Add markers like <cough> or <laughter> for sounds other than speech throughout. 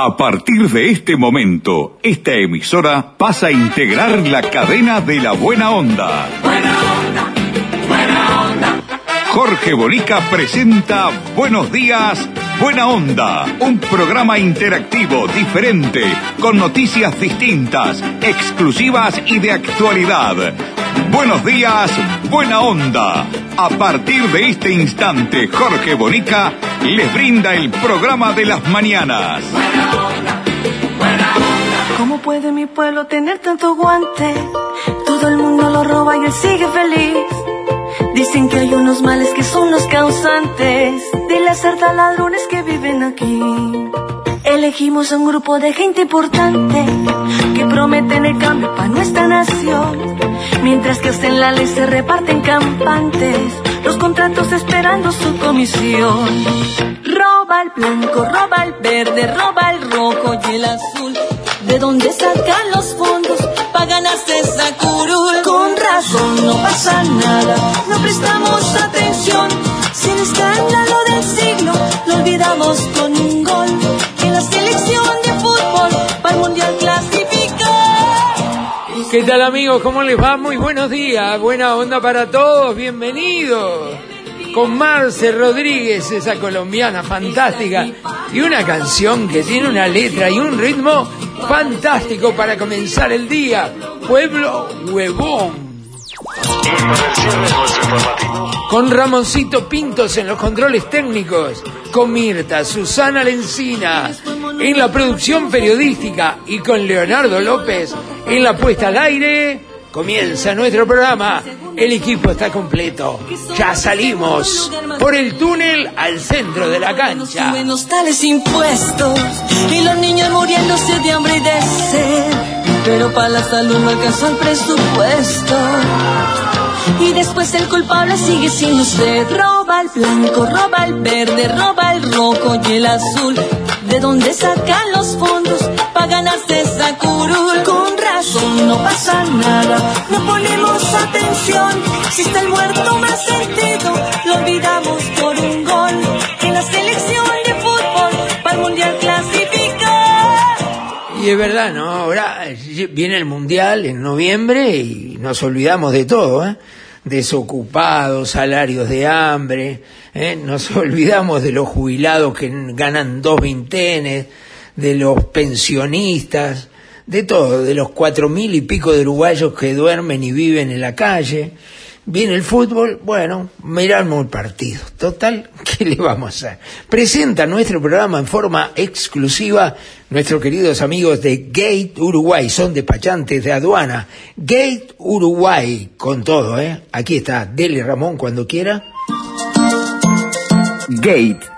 A partir de este momento, esta emisora pasa a integrar la cadena de la buena onda. Buena onda, buena onda. Jorge Bonica presenta Buenos días, Buena Onda, un programa interactivo, diferente, con noticias distintas, exclusivas y de actualidad. Buenos días, Buena Onda. A partir de este instante, Jorge Bonica les brinda el programa de las mañanas. Buena onda, buena onda. ¿Cómo puede mi pueblo tener tanto guante? Todo el mundo lo roba y él sigue feliz. Dicen que hay unos males que son los causantes de las sarta ladrones que viven aquí. Elegimos a un grupo de gente importante que prometen el cambio para nuestra nación. Mientras que hasta en la ley se reparten campantes, los contratos esperando su comisión. Roba el blanco, roba el verde, roba el rojo y el azul. ¿De dónde sacan los fondos para ganarse esa curul? Con razón no pasa nada, tal amigos? ¿Cómo les va? Muy buenos días, buena onda para todos, bienvenidos. Con Marce Rodríguez, esa colombiana fantástica, y una canción que tiene una letra y un ritmo fantástico para comenzar el día. Pueblo Huevón. Con Ramoncito Pintos en los controles técnicos, con Mirta, Susana Lencina en la producción periodística y con Leonardo López en la puesta al aire, comienza nuestro programa. El equipo está completo. Ya salimos por el túnel al centro de la cancha. Menos tales impuestos y los niños muriéndose de hambre y de sed. Pero para la salud no alcanzó el presupuesto. Y después el culpable sigue siendo usted. Roba el blanco, roba el verde, roba el rojo y el azul. ¿De dónde sacan los fondos para ganarse esa curul? Con razón no pasa nada, no ponemos atención. Si está el muerto más sentido, lo olvidamos por un gol. En la selección de fútbol para el mundial clasificar. Y es verdad, ¿no? Ahora viene el Mundial en noviembre y nos olvidamos de todo, ¿eh? Desocupados, salarios de hambre, ¿eh? nos <laughs> olvidamos de los jubilados que ganan dos vintenes, de los pensionistas, de todo, de los cuatro mil y pico de uruguayos que duermen y viven en la calle. Viene el fútbol, bueno, miramos el partido. Total, <laughs> ¿qué le vamos a hacer? Presenta nuestro programa en forma exclusiva nuestros queridos amigos de Gate Uruguay, son despachantes de aduana. Gate Uruguay, con todo, ¿eh? Aquí está, Dele Ramón cuando quiera. Gate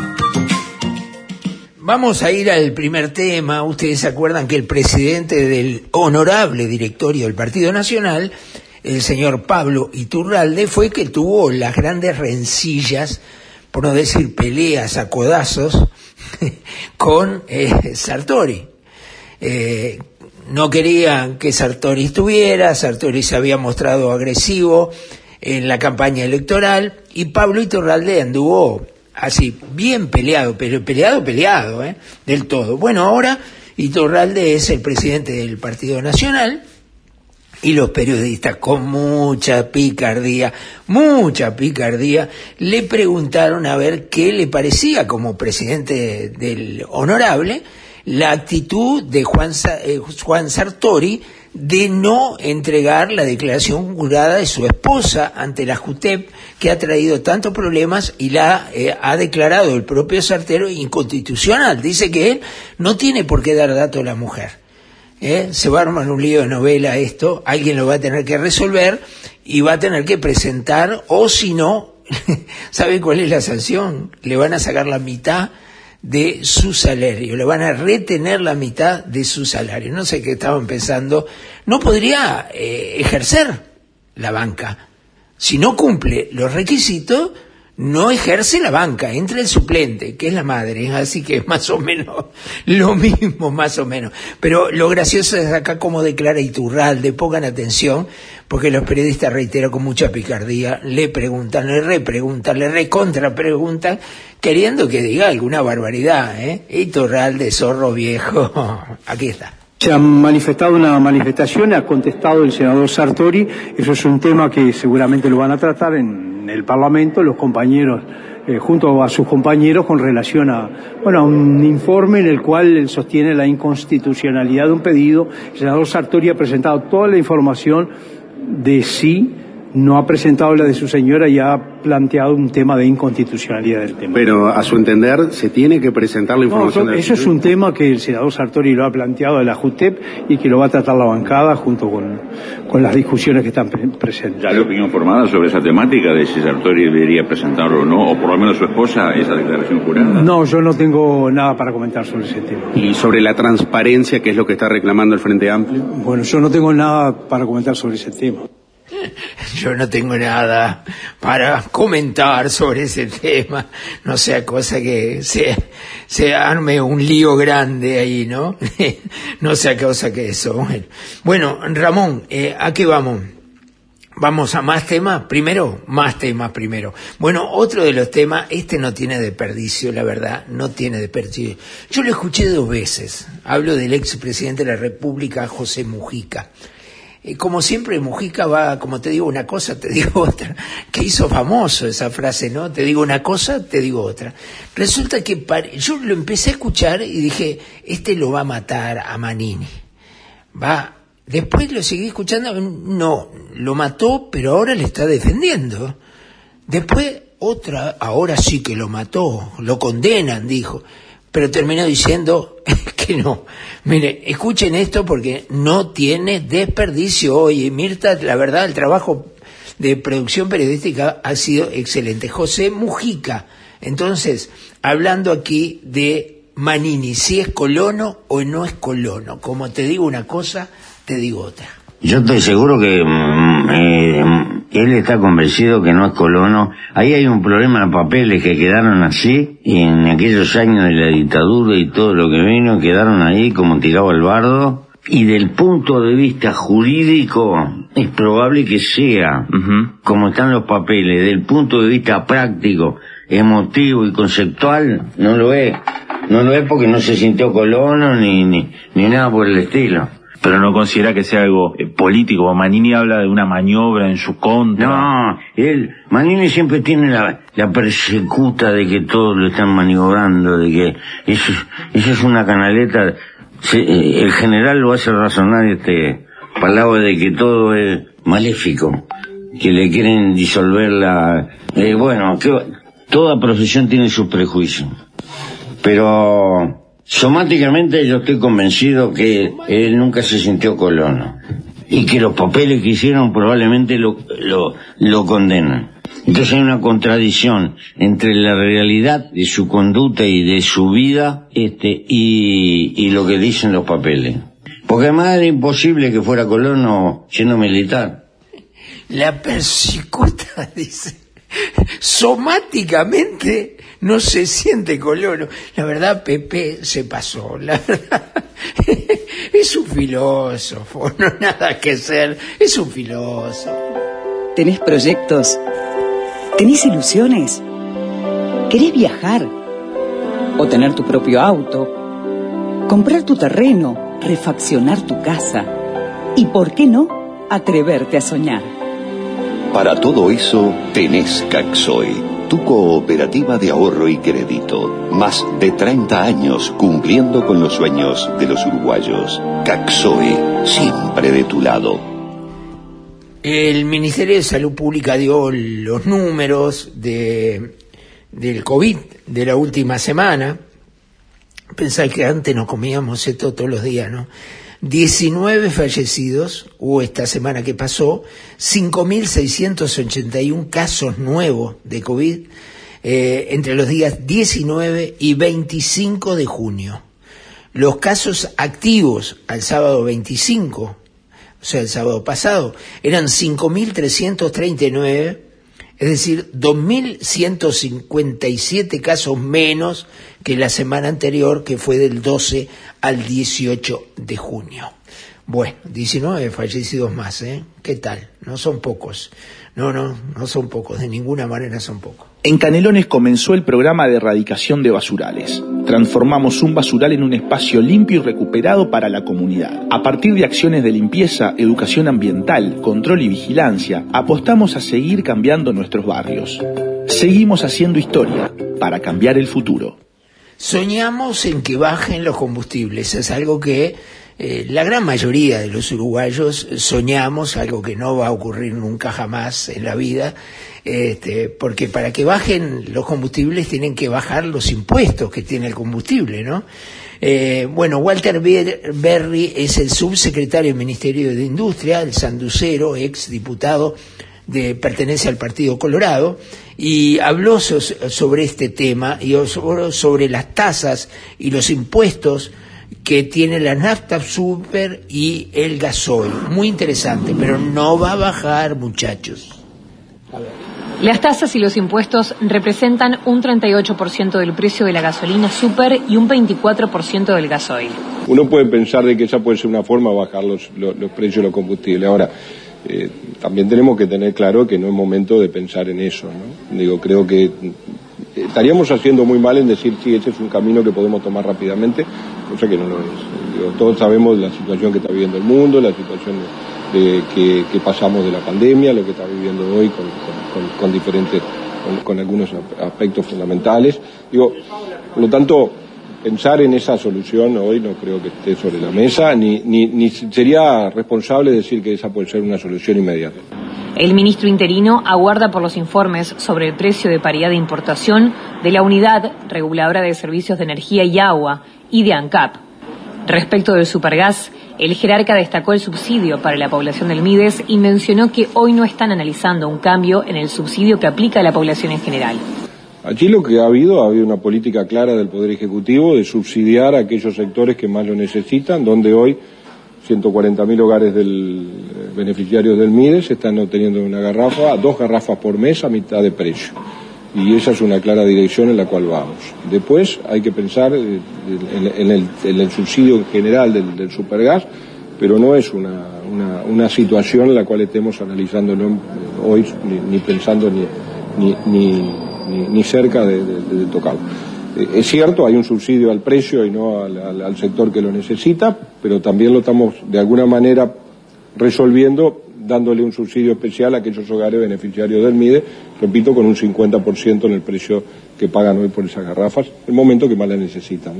Vamos a ir al primer tema. Ustedes se acuerdan que el presidente del honorable directorio del Partido Nacional, el señor Pablo Iturralde, fue que tuvo las grandes rencillas, por no decir peleas a codazos, <laughs> con eh, Sartori. Eh, no querían que Sartori estuviera, Sartori se había mostrado agresivo en la campaña electoral y Pablo Iturralde anduvo así, bien peleado, pero peleado, peleado, ¿eh? del todo. Bueno, ahora Iturralde es el presidente del Partido Nacional y los periodistas con mucha picardía, mucha picardía, le preguntaron a ver qué le parecía como presidente del honorable la actitud de Juan, eh, Juan Sartori de no entregar la declaración jurada de su esposa ante la JUTEP, que ha traído tantos problemas y la eh, ha declarado el propio Sartero inconstitucional. Dice que él no tiene por qué dar dato a la mujer. ¿eh? Se va a armar un lío de novela esto, alguien lo va a tener que resolver y va a tener que presentar, o si no, <laughs> ¿sabe cuál es la sanción? Le van a sacar la mitad de su salario, le van a retener la mitad de su salario. No sé qué estaban pensando, no podría eh, ejercer la banca. Si no cumple los requisitos, no ejerce la banca, entra el suplente, que es la madre, <laughs> así que es más o menos <laughs> lo mismo, más o menos. Pero lo gracioso es acá como declara Iturralde, pongan atención, porque los periodistas, reitero, con mucha picardía, le preguntan, le repreguntan, le recontrapreguntan, queriendo que diga alguna barbaridad, ¿eh? Iturralde, zorro viejo, <laughs> aquí está. Se ha manifestado una manifestación, ha contestado el senador Sartori, eso es un tema que seguramente lo van a tratar en el Parlamento los compañeros, eh, junto a sus compañeros, con relación a, bueno, a un informe en el cual él sostiene la inconstitucionalidad de un pedido. El senador Sartori ha presentado toda la información de sí no ha presentado la de su señora y ha planteado un tema de inconstitucionalidad del tema. Pero a su entender se tiene que presentar la información. No, eso, eso es un tema que el senador Sartori lo ha planteado de la JUTEP y que lo va a tratar la bancada junto con, con las discusiones que están pre presentes. ¿Ya hay opinión formada sobre esa temática de si Sartori debería presentarlo o no, o por lo menos su esposa, esa declaración jurada? No, yo no tengo nada para comentar sobre ese tema. ¿Y sobre la transparencia, que es lo que está reclamando el Frente Amplio? Bueno, yo no tengo nada para comentar sobre ese tema. <laughs> Yo no tengo nada para comentar sobre ese tema, no sea cosa que se, se arme un lío grande ahí, ¿no? <laughs> no sea cosa que eso. Bueno, Ramón, eh, ¿a qué vamos? Vamos a más temas primero, más temas primero. Bueno, otro de los temas, este no tiene desperdicio, la verdad, no tiene desperdicio. Yo lo escuché dos veces. Hablo del expresidente de la República, José Mujica. Como siempre, Mujica va, como te digo una cosa, te <laughs> digo otra, que hizo famoso esa frase, ¿no? Te digo una cosa, te digo otra. Resulta que yo lo empecé a escuchar y dije, este lo va a matar a Manini. Va, después lo seguí escuchando, no, lo mató, pero ahora le está defendiendo. Después, otra, ahora sí que lo mató, lo condenan, dijo pero terminó diciendo <laughs> que no. Mire, escuchen esto porque no tiene desperdicio. Oye, Mirta, la verdad, el trabajo de producción periodística ha sido excelente. José Mujica, entonces, hablando aquí de Manini, si es colono o no es colono. Como te digo una cosa, te digo otra. Yo estoy seguro que mm, eh, él está convencido que no es colono. Ahí hay un problema de papeles que quedaron así, y en aquellos años de la dictadura y todo lo que vino, quedaron ahí como tirado al bardo. Y del punto de vista jurídico, es probable que sea como están los papeles. Del punto de vista práctico, emotivo y conceptual, no lo es. No lo es porque no se sintió colono ni, ni, ni nada por el estilo pero no considera que sea algo eh, político. Manini habla de una maniobra en su contra. No, él, Manini siempre tiene la, la persecuta de que todos lo están maniobrando, de que eso, eso es una canaleta. Eh, el general lo hace razonar este palabra de que todo es maléfico, que le quieren disolver la... Eh, bueno, que toda profesión tiene sus prejuicios, pero Somáticamente yo estoy convencido que él nunca se sintió colono y que los papeles que hicieron probablemente lo, lo, lo condenan. Entonces hay una contradicción entre la realidad de su conducta y de su vida este, y, y lo que dicen los papeles. Porque además era imposible que fuera colono siendo militar. La persecuta, <laughs> dice, somáticamente no se siente colono. La verdad, Pepe se pasó. La verdad, <laughs> es un filósofo, <laughs> no nada que ser, es un filósofo. ¿Tenés proyectos? ¿Tenés ilusiones? ¿Querés viajar? ¿O tener tu propio auto? ¿Comprar tu terreno? ¿Refaccionar tu casa? ¿Y por qué no? Atreverte a soñar. Para todo eso tenés Caxoe tu cooperativa de ahorro y crédito. Más de 30 años cumpliendo con los sueños de los uruguayos. Caxoe, siempre de tu lado. El Ministerio de Salud Pública dio los números de, del COVID de la última semana. Pensáis que antes no comíamos esto todos los días, ¿no? 19 fallecidos hubo esta semana que pasó, 5.681 casos nuevos de COVID, eh, entre los días 19 y 25 de junio. Los casos activos al sábado 25, o sea, el sábado pasado, eran 5.339, es decir, 2.157 casos menos que la semana anterior, que fue del 12 al 18 de junio. Bueno, 19 fallecidos más, ¿eh? ¿Qué tal? No son pocos. No, no, no son pocos, de ninguna manera son pocos. En Canelones comenzó el programa de erradicación de basurales. Transformamos un basural en un espacio limpio y recuperado para la comunidad. A partir de acciones de limpieza, educación ambiental, control y vigilancia, apostamos a seguir cambiando nuestros barrios. Seguimos haciendo historia para cambiar el futuro. Soñamos en que bajen los combustibles, es algo que eh, la gran mayoría de los uruguayos soñamos, algo que no va a ocurrir nunca jamás en la vida, este, porque para que bajen los combustibles tienen que bajar los impuestos que tiene el combustible, ¿no? Eh, bueno, Walter Berry es el subsecretario del Ministerio de Industria, el sanducero, ex diputado de, pertenece al Partido Colorado, y habló sobre este tema y sobre las tasas y los impuestos que tiene la nafta super y el gasoil. Muy interesante, pero no va a bajar, muchachos. Las tasas y los impuestos representan un 38% del precio de la gasolina super y un 24% del gasoil. Uno puede pensar de que esa puede ser una forma de bajar los, precios de los combustibles. Ahora, eh, también tenemos que tener claro que no es momento de pensar en eso. Digo, creo que estaríamos haciendo muy mal en decir si ese es un camino que podemos tomar rápidamente, cosa que no lo es. todos sabemos la situación que está viviendo el mundo, la situación de, que, pasamos de la pandemia, lo que está viviendo hoy con, diferentes, con, algunos aspectos fundamentales. Digo, por lo tanto, pensar en esa solución hoy no creo que esté sobre la mesa, ni, sería responsable decir que esa puede ser una solución inmediata. El ministro interino aguarda por los informes sobre el precio de paridad de importación de la Unidad Reguladora de Servicios de Energía y Agua y de ANCAP. Respecto del supergas, el jerarca destacó el subsidio para la población del Mides y mencionó que hoy no están analizando un cambio en el subsidio que aplica a la población en general. Allí lo que ha habido, ha habido una política clara del Poder Ejecutivo de subsidiar a aquellos sectores que más lo necesitan, donde hoy 140.000 hogares del, eh, beneficiarios del MIDES están obteniendo una garrafa, dos garrafas por mes a mitad de precio. Y esa es una clara dirección en la cual vamos. Después hay que pensar eh, en, el, subsidio en general del, supergas, pero no es una, situación en la cual estemos analizando hoy ni, pensando ni, ni, cerca de, de tocarlo. Eh, es cierto, hay un subsidio al precio y no al, sector que lo necesita, pero también lo estamos de alguna manera resolviendo dándole un subsidio especial a aquellos hogares beneficiarios del MIDE, repito, con un 50% en el precio que pagan hoy por esas garrafas, el momento que más la necesitan.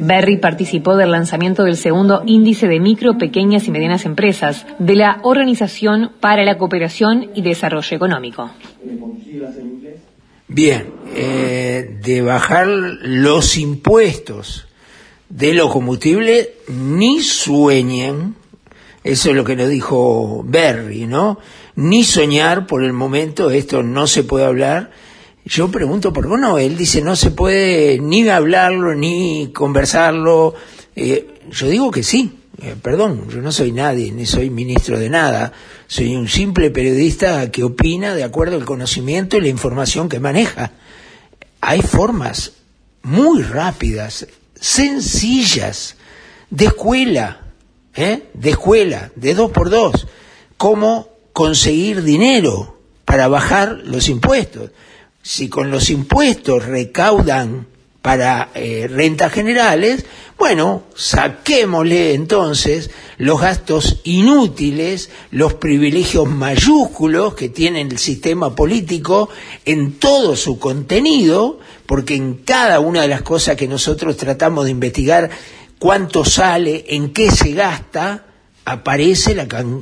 Berry participó del lanzamiento del segundo índice de micro, pequeñas y medianas empresas de la Organización para la Cooperación y Desarrollo Económico. Bien, eh, de bajar los impuestos de los combustibles, ni sueñen, eso es lo que nos dijo Berry, ¿no? Ni soñar por el momento, esto no se puede hablar. Yo pregunto por qué no, él dice no se puede ni hablarlo, ni conversarlo. Eh, yo digo que sí, eh, perdón, yo no soy nadie, ni soy ministro de nada, soy un simple periodista que opina de acuerdo al conocimiento y la información que maneja. Hay formas muy rápidas, sencillas, de escuela, ¿eh? de escuela, de dos por dos, cómo conseguir dinero para bajar los impuestos. Si con los impuestos recaudan para eh, rentas generales, bueno, saquémosle entonces los gastos inútiles, los privilegios mayúsculos que tiene el sistema político en todo su contenido, porque en cada una de las cosas que nosotros tratamos de investigar, cuánto sale, en qué se gasta, aparece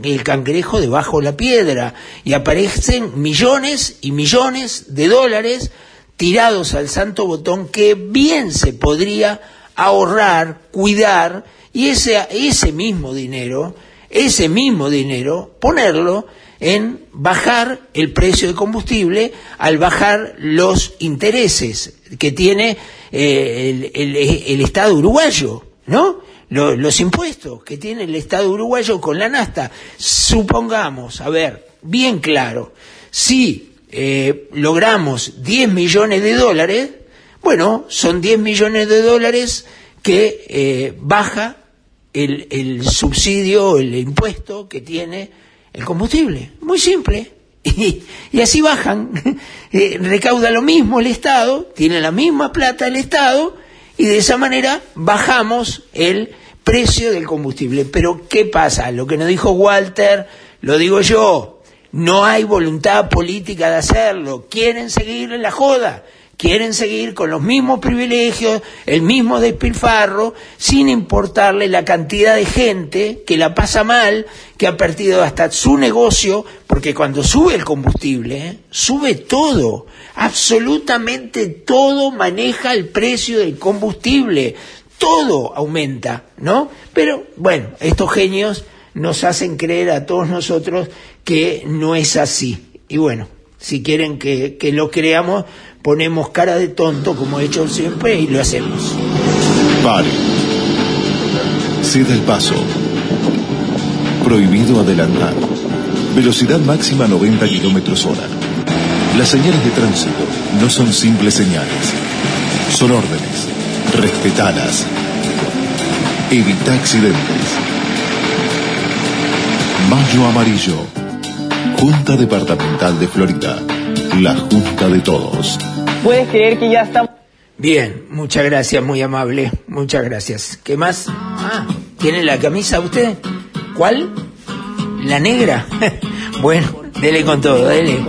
el cangrejo debajo de la piedra y aparecen millones y millones de dólares tirados al santo botón que bien se podría ahorrar, cuidar, y ese, ese mismo dinero ese mismo dinero, ponerlo en bajar el precio de combustible al bajar los intereses que tiene eh, el, el- Estado uruguayo, ¿no? Lo- los impuestos que tiene el Estado uruguayo con la nafta. Supongamos, a ver, bien claro, si eh, logramos 10 millones de dólares, bueno, son 10 millones de dólares que eh, baja el, el subsidio, el impuesto que tiene el combustible. Muy simple. <laughs> Y, y así bajan. <laughs> Eh, recauda lo mismo el Estado, tiene la misma plata el Estado, y de esa manera bajamos el precio del combustible. Pero ¿qué pasa? Lo que nos dijo Walter, lo digo yo, no hay voluntad política de hacerlo. Quieren seguir en la joda, quieren seguir con los mismos privilegios, el mismo despilfarro, sin importarle la cantidad de gente que la pasa mal, que ha perdido hasta su negocio, porque cuando sube el combustible, ¿eh? sube todo, absolutamente todo maneja el precio del combustible, todo aumenta, ¿no? Pero bueno, estos genios nos hacen creer a todos nosotros que no es así. Y bueno, si quieren que, que lo creamos, ponemos cara de tonto como he hecho siempre y lo hacemos. Pare. Ceda el paso. Prohibido adelantar. Velocidad máxima 90 kilómetros hora. Las señales de tránsito no son simples señales. Son órdenes. Respetalas. Evita accidentes. Mayo Amarillo. Junta Departamental de Florida. La Junta de Todos. ¿Puedes creer que ya estamos? Bien, muchas gracias, muy amable. Muchas gracias. ¿Qué más? Ah, ¿tiene la camisa usted? ¿Cuál? ¿La negra? <laughs> bueno, dele con todo, dele.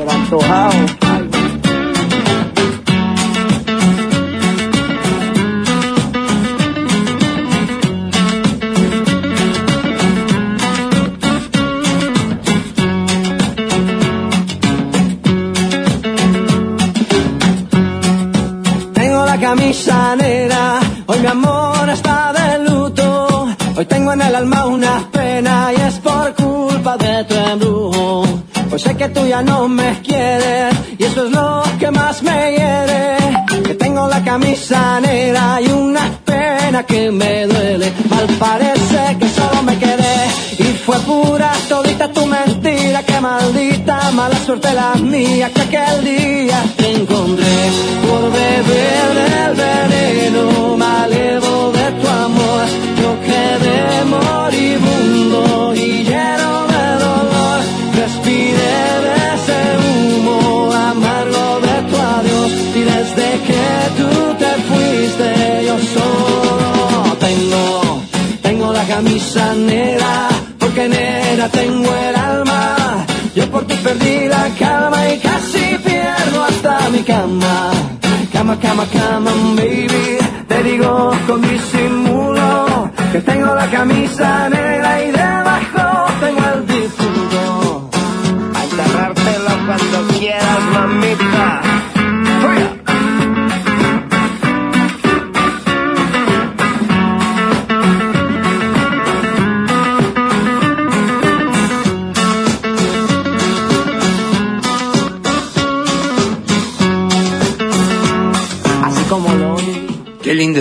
Tú no me quieres y eso es lo que más me hiere. Que tengo la camisa negra y una pena que me duele. Mal parece que solo me quedé y fue pura todita tu mentira. Que maldita mala suerte la mía que aquel día te encontré por beber del veneno malevo camisa negra porque negra tengo el alma. Yo por ti perdí la calma y casi pierdo hasta mi cama. Cama, cama, cama, baby. Te digo con disimulo que tengo la camisa negra y debajo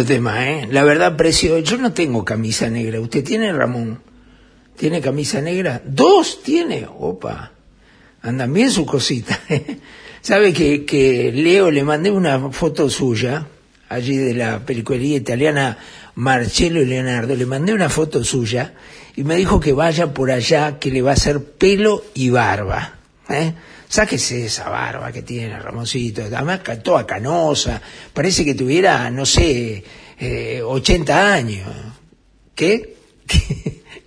tema, ¿eh? La verdad, precio. Yo no tengo camisa negra. ¿Usted tiene, Ramón? ¿Tiene camisa negra? ¿Dos tiene? Opa. Andan bien sus cositas. <laughs> ¿eh? ¿Sabe que, que Leo le mandé una foto suya, allí de la pelicuería italiana Marcello y Leonardo, le mandé una foto suya y me dijo que vaya por allá, que le va a hacer pelo y barba. ¿eh? Sáquese esa barba que tiene Ramoncito, además toda canosa, parece que tuviera, no sé, eh, 80 años. <laughs> ¿Qué?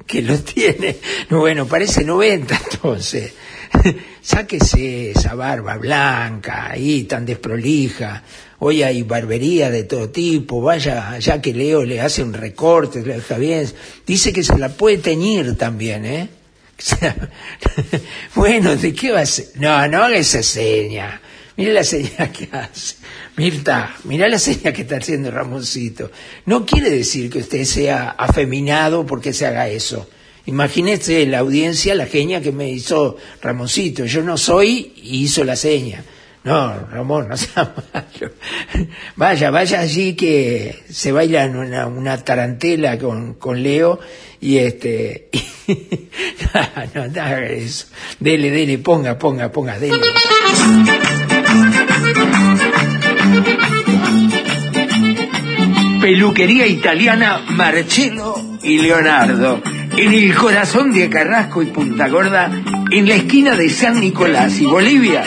que, lo tiene. No, bueno, parece 90 entonces. <laughs> Sáquese esa barba blanca ahí tan desprolija. Hoy hay barbería de todo tipo. Vaya, ya que Leo le hace un recorte, deja bien. Dice que se la puede teñir también, ¿eh? <laughs> Bueno, ¿de qué va a ser? No, no haga esa seña. Mire la seña que hace. Mirta, mira la seña que está haciendo Ramoncito. No quiere decir que usted sea afeminado porque se haga eso. Imagínese la audiencia, la genia que me hizo Ramoncito. Yo no soy y hizo la seña. No, Ramón, no sea <laughs> malo. Vaya, vaya allí que se baila una, una tarantela con, con Leo y este... <laughs> <laughs> no, no haga eso. Dele, dele, ponga, ponga, ponga, dele. Peluquería italiana Marcello y Leonardo. En el corazón de Carrasco y Punta Gorda, en la esquina de San Nicolás y Bolivia,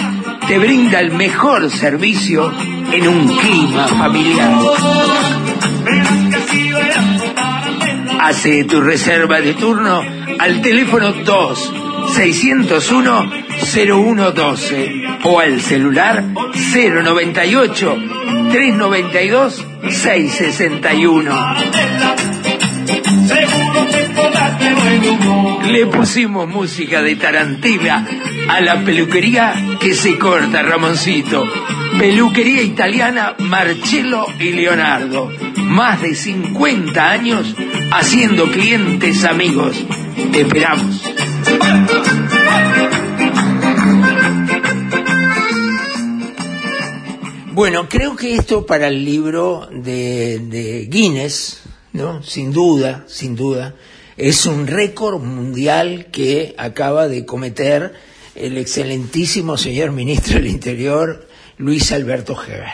te brinda el mejor servicio en un clima familiar. Hace tu reserva de turno al teléfono 2 601 0112 o al celular 098 392 661. Le pusimos música de Tarantela a la peluquería que se corta, Ramoncito. Peluquería italiana Marcello y Leonardo. Más de 50 años haciendo clientes amigos. Te esperamos. Bueno, creo que esto para el libro de, de Guinness, ¿no? Sin duda, sin duda, es un récord mundial que acaba de cometer el excelentísimo señor ministro del Interior, Luis Alberto Heber.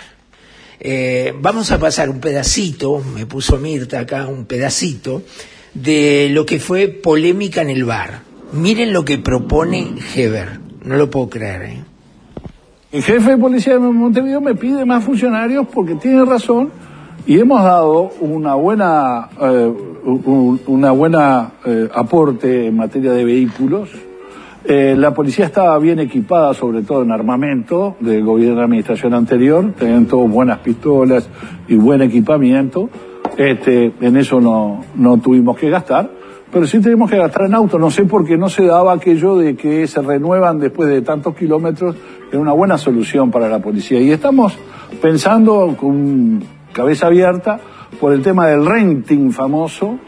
Eh, vamos a pasar un pedacito, me puso Mirta acá un pedacito, de lo que fue polémica en el bar. Miren lo que propone Heber, no lo puedo creer. ¿eh? El jefe de policía de Montevideo me pide más funcionarios porque tiene razón y hemos dado una buena, eh, un, una buena eh, aporte en materia de vehículos. Eh, la policía estaba bien equipada, sobre todo en armamento del gobierno de administración anterior, tenían todos buenas pistolas y buen equipamiento. Este, en eso no, no tuvimos que gastar, pero sí tenemos que gastar en autos. No sé por qué no se daba aquello de que se renuevan después de tantos kilómetros, era una buena solución para la policía. Y estamos pensando con cabeza abierta por el tema del renting famoso,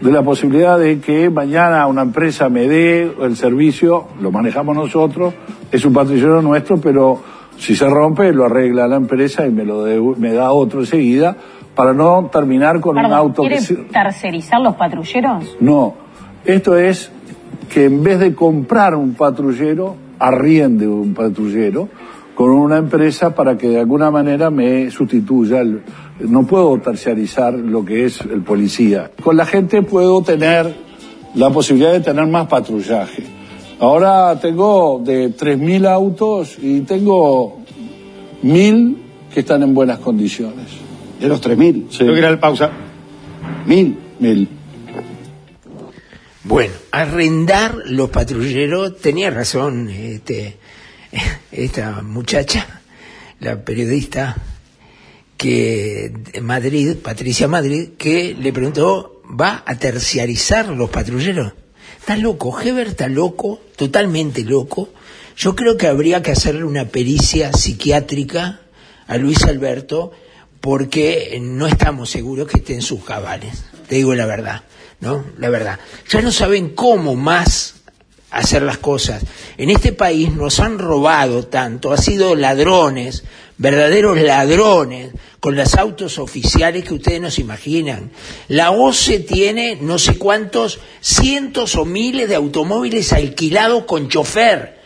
de la posibilidad de que mañana una empresa me dé el servicio, lo manejamos nosotros, es un patrullero nuestro, pero si se rompe lo arregla la empresa y me lo devu- me da otro enseguida para no terminar con un auto que ¿quiere se- tercerizar los patrulleros? no, esto es que en vez de comprar un patrullero, arriende un patrullero con una empresa para que de alguna manera me sustituya. el- no puedo terciarizar lo que es el policía. Con la gente puedo tener la posibilidad de tener más patrullaje. Ahora tengo de 3.000 autos y tengo 1.000 que están en buenas condiciones. ¿De los 3.000? Sí. Creo que era el pausa. ¿Mil? Mil. Bueno, arrendar los patrulleros, tenía razón este, <laughs> esta muchacha, la periodista que Madrid, Patricia Madrid, que le preguntó, ¿va a terciarizar los patrulleros? Está loco, Heber está loco, totalmente loco. Yo creo que habría que hacerle una pericia psiquiátrica a Luis Alberto porque no estamos seguros que esté en sus cabales. Te digo la verdad, ¿no? La verdad. Ya no saben cómo más hacer las cosas. En este país nos han robado tanto, ha sido ladrones, verdaderos ladrones, con los autos oficiales que ustedes no se imaginan. La OCE tiene no sé cuántos cientos o miles de automóviles alquilados con chofer.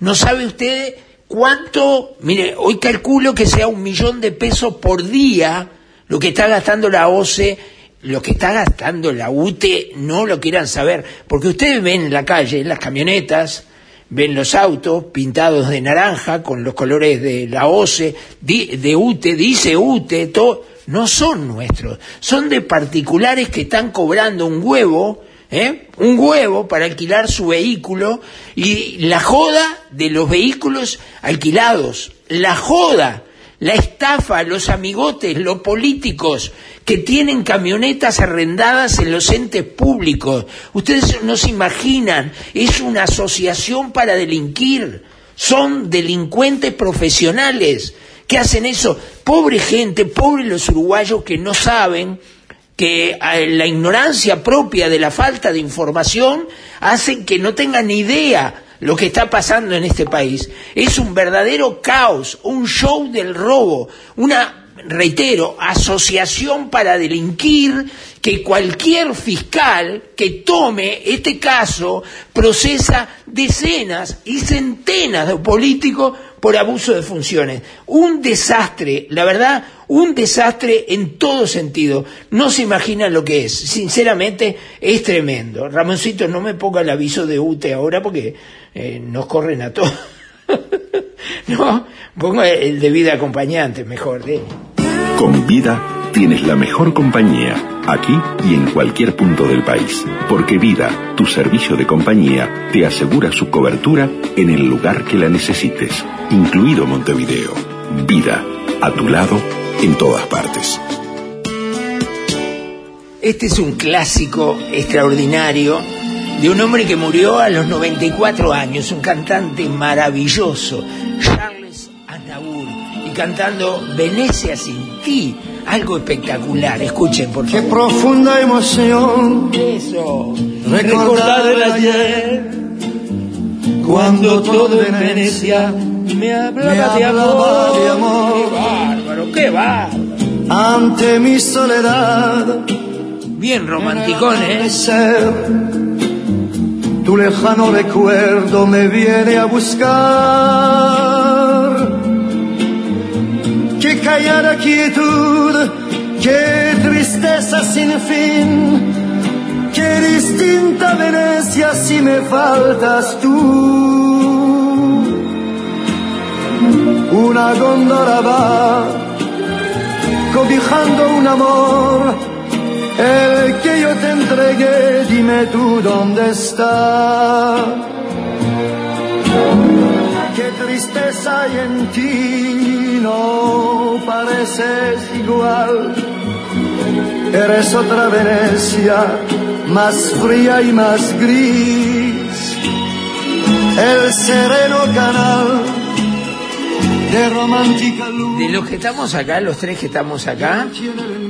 ¿No sabe usted cuánto? Mire, hoy calculo que sea un millón de pesos por día lo que está gastando la OCE, lo que está gastando la UTE, no lo quieran saber, porque ustedes ven en la calle las camionetas, ven los autos pintados de naranja con los colores de la OCE, de UTE, dice UTE, todo, no son nuestros, son de particulares que están cobrando un huevo, ¿eh? un huevo para alquilar su vehículo y la joda de los vehículos alquilados, la joda, la estafa, los amigotes, los políticos que tienen camionetas arrendadas en los entes públicos. Ustedes no se imaginan, es una asociación para delinquir. Son delincuentes profesionales que hacen eso. Pobre gente, pobres los uruguayos que no saben que eh, la ignorancia propia de la falta de información hacen que no tengan idea lo que está pasando en este país. Es un verdadero caos, un show del robo, una, reitero, asociación para delinquir que cualquier fiscal que tome este caso procesa decenas y centenas de políticos por abuso de funciones. Un desastre, la verdad, un desastre en todo sentido. No se imaginan lo que es. Sinceramente, es tremendo. Ramoncito, no me ponga el aviso de UTE ahora porque eh, nos corren a todos. <laughs> no, pongo el de vida acompañante, mejor. ¿eh? Con vida tienes la mejor compañía, aquí y en cualquier punto del país. Porque Vida, tu servicio de compañía, te asegura su cobertura en el lugar que la necesites, incluido Montevideo. Vida, a tu lado, en todas partes. Este es un clásico extraordinario de un hombre que murió a los 94 años, un cantante maravilloso, Charles Aznavour, y cantando Venecia sin ti, algo espectacular. Escuchen, por Qué favor. profunda emoción Eso. recordar el ayer cuando todo en Venecia me hablaba, me de, amor. de amor. Qué bárbaro, qué bárbaro. ante mi soledad Bien romanticón, ¿eh? ser tu lejano recuerdo me viene a buscar qué callada quietud. Qué tristeza sin fin. Qué distinta Venecia si me faltas tú. Una góndola va cobijando un amor. El que yo te entregué, dime tú dónde está. Qué tristeza hay en ti, no pareces igual. Eres otra Venecia, más fría y más gris. El sereno canal de romántica luz. De los que estamos acá, los tres que estamos acá,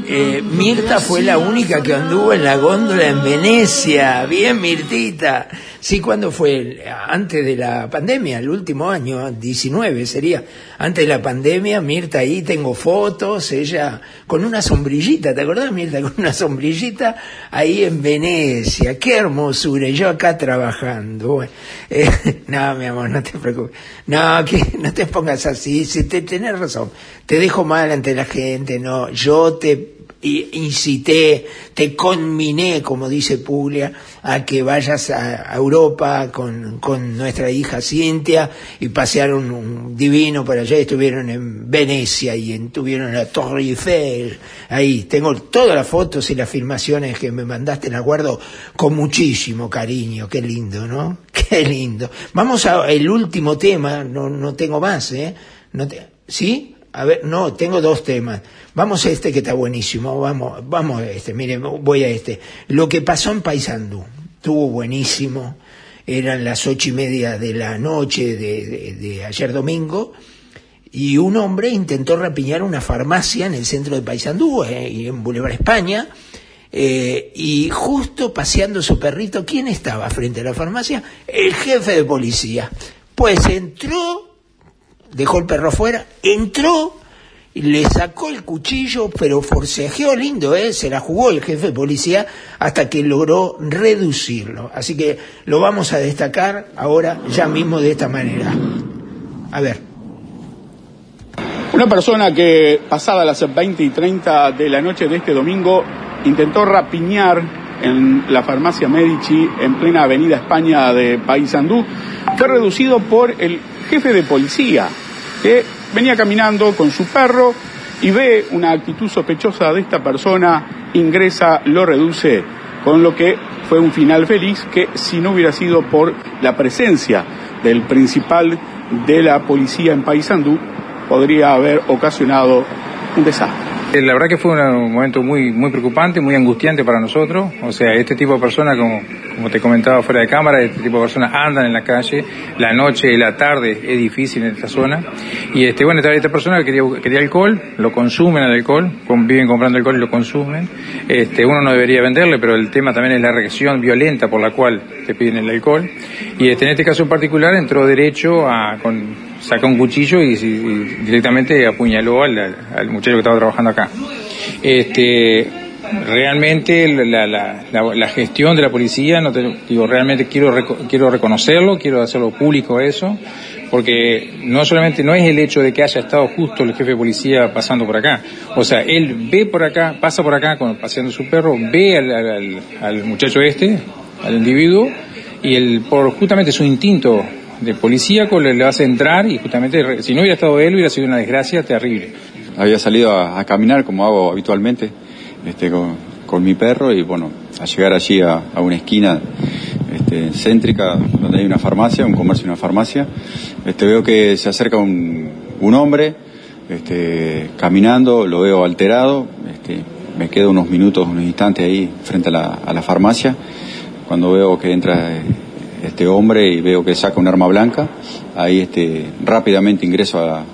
eh, Mirta fue la única que anduvo en la góndola en Venecia. Bien, Mirtita. Sí, ¿cuándo fue? Antes de la pandemia, el último año, 19 sería. Antes de la pandemia, Mirta ahí, tengo fotos, ella con una sombrillita, ¿te acordás, Mirta? <laughs> Con una sombrillita ahí en Venecia. Qué hermosura. Y yo acá trabajando. Bueno, <laughs> eh, no, mi amor, no te preocupes. No, que no te pongas así. Si te tenés razón, te dejo mal ante la gente. No, yo te incité, te conminé, como dice Puglia, a que vayas a, Europa con, con nuestra hija Cintia y pasearon un divino por allá, estuvieron en Venecia y estuvieron en la Torre Eiffel, ahí, tengo todas las fotos y las filmaciones que me mandaste, las guardo con muchísimo cariño, qué lindo, ¿no? <laughs> Qué lindo. Vamos al último tema, no, no tengo más, ¿eh? No te- ¿Sí? A ver, no, tengo dos temas. Vamos a este que está buenísimo. Vamos, vamos a este. Mire, voy a este. Lo que pasó en Paysandú. Estuvo buenísimo. Eran las ocho y media de la noche de, ayer domingo. Y un hombre intentó rapiñar una farmacia en el centro de Paysandú, eh, en Boulevard España. eh, y justo paseando su perrito, ¿quién estaba frente a la farmacia? El jefe de policía. Pues entró dejó el perro afuera, entró, le sacó el cuchillo, pero forcejeó lindo, ¿eh? se la jugó el jefe de policía hasta que logró reducirlo. Así que lo vamos a destacar ahora ya mismo de esta manera. A ver. Una persona que pasada las 20 y 30 de la noche de este domingo intentó rapiñar en la farmacia Medici en plena avenida España de Paysandú fue reducido por el jefe de policía que venía caminando con su perro y ve una actitud sospechosa de esta persona, ingresa, lo reduce, con lo que fue un final feliz que si no hubiera sido por la presencia del principal de la policía en Paysandú, podría haber ocasionado un desastre. Eh, La verdad que fue un momento muy, muy preocupante, muy angustiante para nosotros. O sea, este tipo de personas, como, como te comentaba fuera de cámara, este tipo de personas andan en la calle, la noche y la tarde es difícil en esta zona. Y este, bueno, esta, esta persona quería, quería alcohol, lo consumen el alcohol, viven comprando alcohol y lo consumen. Este, uno no debería venderle, pero el tema también es la reacción violenta por la cual te piden el alcohol. Y este, en este caso en particular entró derecho a, con, sacó un cuchillo y, directamente apuñaló al, al- muchacho que estaba trabajando acá. Este, realmente la, la- la- gestión de la policía, no te- digo, realmente quiero, quiero reconocerlo, quiero hacerlo público eso, porque no solamente no es el hecho de que haya estado justo el jefe de policía pasando por acá, o sea, él ve por acá, pasa por acá paseando su perro, ve al- al muchacho este, al individuo, y el, por justamente su instinto de policíaco le, hace entrar y justamente si no hubiera estado él hubiera sido una desgracia terrible. Había salido a, caminar como hago habitualmente este, con, mi perro y bueno, a llegar allí a, una esquina este, céntrica donde hay una farmacia, un comercio y una farmacia, este, veo que se acerca un, un hombre este, caminando, lo veo alterado, este, me quedo unos minutos, unos instantes ahí frente a la, a la farmacia, cuando veo que entra eh, este hombre y veo que saca un arma blanca, ahí este, rápidamente ingreso a,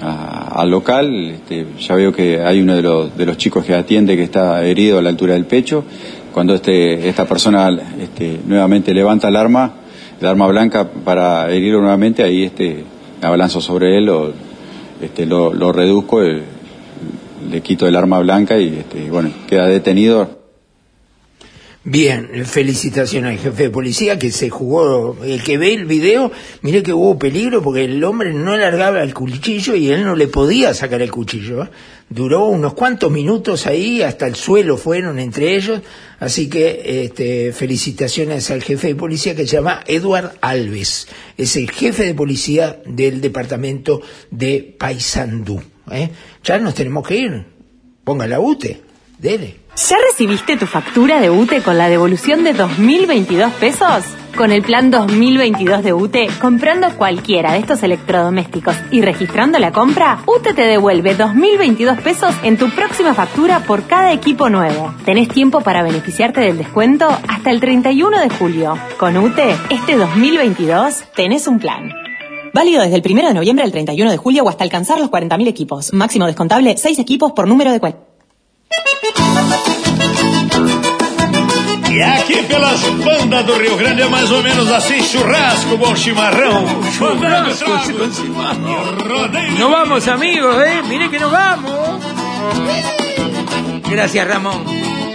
al local, este, ya veo que hay uno de los, de los chicos que atiende que está herido a la altura del pecho. Cuando este, esta persona este, nuevamente levanta el arma, el arma blanca para herirlo nuevamente, ahí este, me abalanzo sobre él, lo, este, lo, lo reduzco, eh, le quito el arma blanca y este, bueno, queda detenido. Bien, felicitaciones al jefe de policía que se jugó, el que ve el video, mire que hubo peligro porque el hombre no largaba el cuchillo y él no le podía sacar el cuchillo. ¿eh? Duró unos cuantos minutos ahí, hasta el suelo fueron entre ellos, así que este, felicitaciones al jefe de policía que se llama Edward Alves, es el jefe de policía del departamento de Paysandú. ¿eh? Ya nos tenemos que ir, ponga la UTE, dele. ¿Ya recibiste tu factura de UTE con la devolución de 2.022 pesos? Con el plan 2022 de UTE, comprando cualquiera de estos electrodomésticos y registrando la compra, UTE te devuelve 2.022 pesos en tu próxima factura por cada equipo nuevo. Tenés tiempo para beneficiarte del descuento hasta el 31 de julio. Con UTE, este 2022 tenés un plan. Válido desde el 1 de noviembre al 31 de julio o hasta alcanzar los 40.000 equipos. Máximo descontable 6 equipos por número de cuenta. E aqui pelas bandas do Rio Grande é mais ou menos assim: churrasco, bom chimarrão. Churrasco, trago, rodeio. Nos vamos amigos, ¿eh? Mire que nos vamos. Gracias Ramón.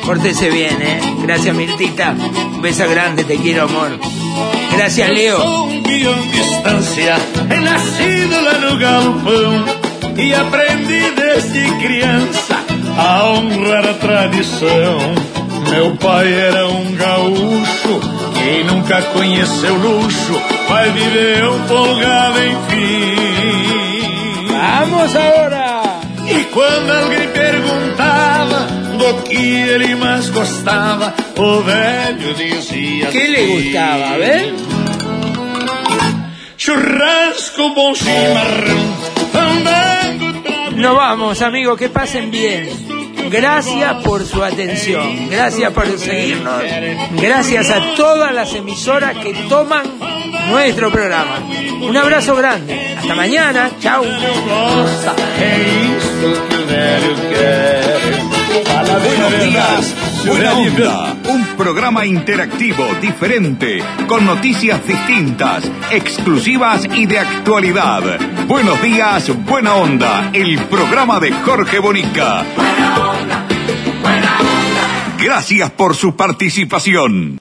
Pórtese bien, ¿eh? Gracias Mirtita. Un beso grande, te quiero amor. Gracias Leo. Distância, é nascido lá no galpão e aprendi desde criança a honrar a tradição. Meu pai era um gaúcho, quem nunca conheceu luxo vai viver um folgado enfim. Vamos agora! E quando alguém perguntava do que ele mais gostava, o velho dizia ¿Qué le gustaba? A ver. Churrasco, bom chimarrão, andando Nos vamos amigos, que pasen bien. Gracias por su atención, gracias por seguirnos, gracias a todas las emisoras que toman nuestro programa. Un abrazo grande, hasta mañana, chao. Buenos días, buena onda. Un programa interactivo, diferente, con noticias distintas, exclusivas y de actualidad. Buenos días, buena onda. El programa de Jorge Bonica. Gracias por su participación.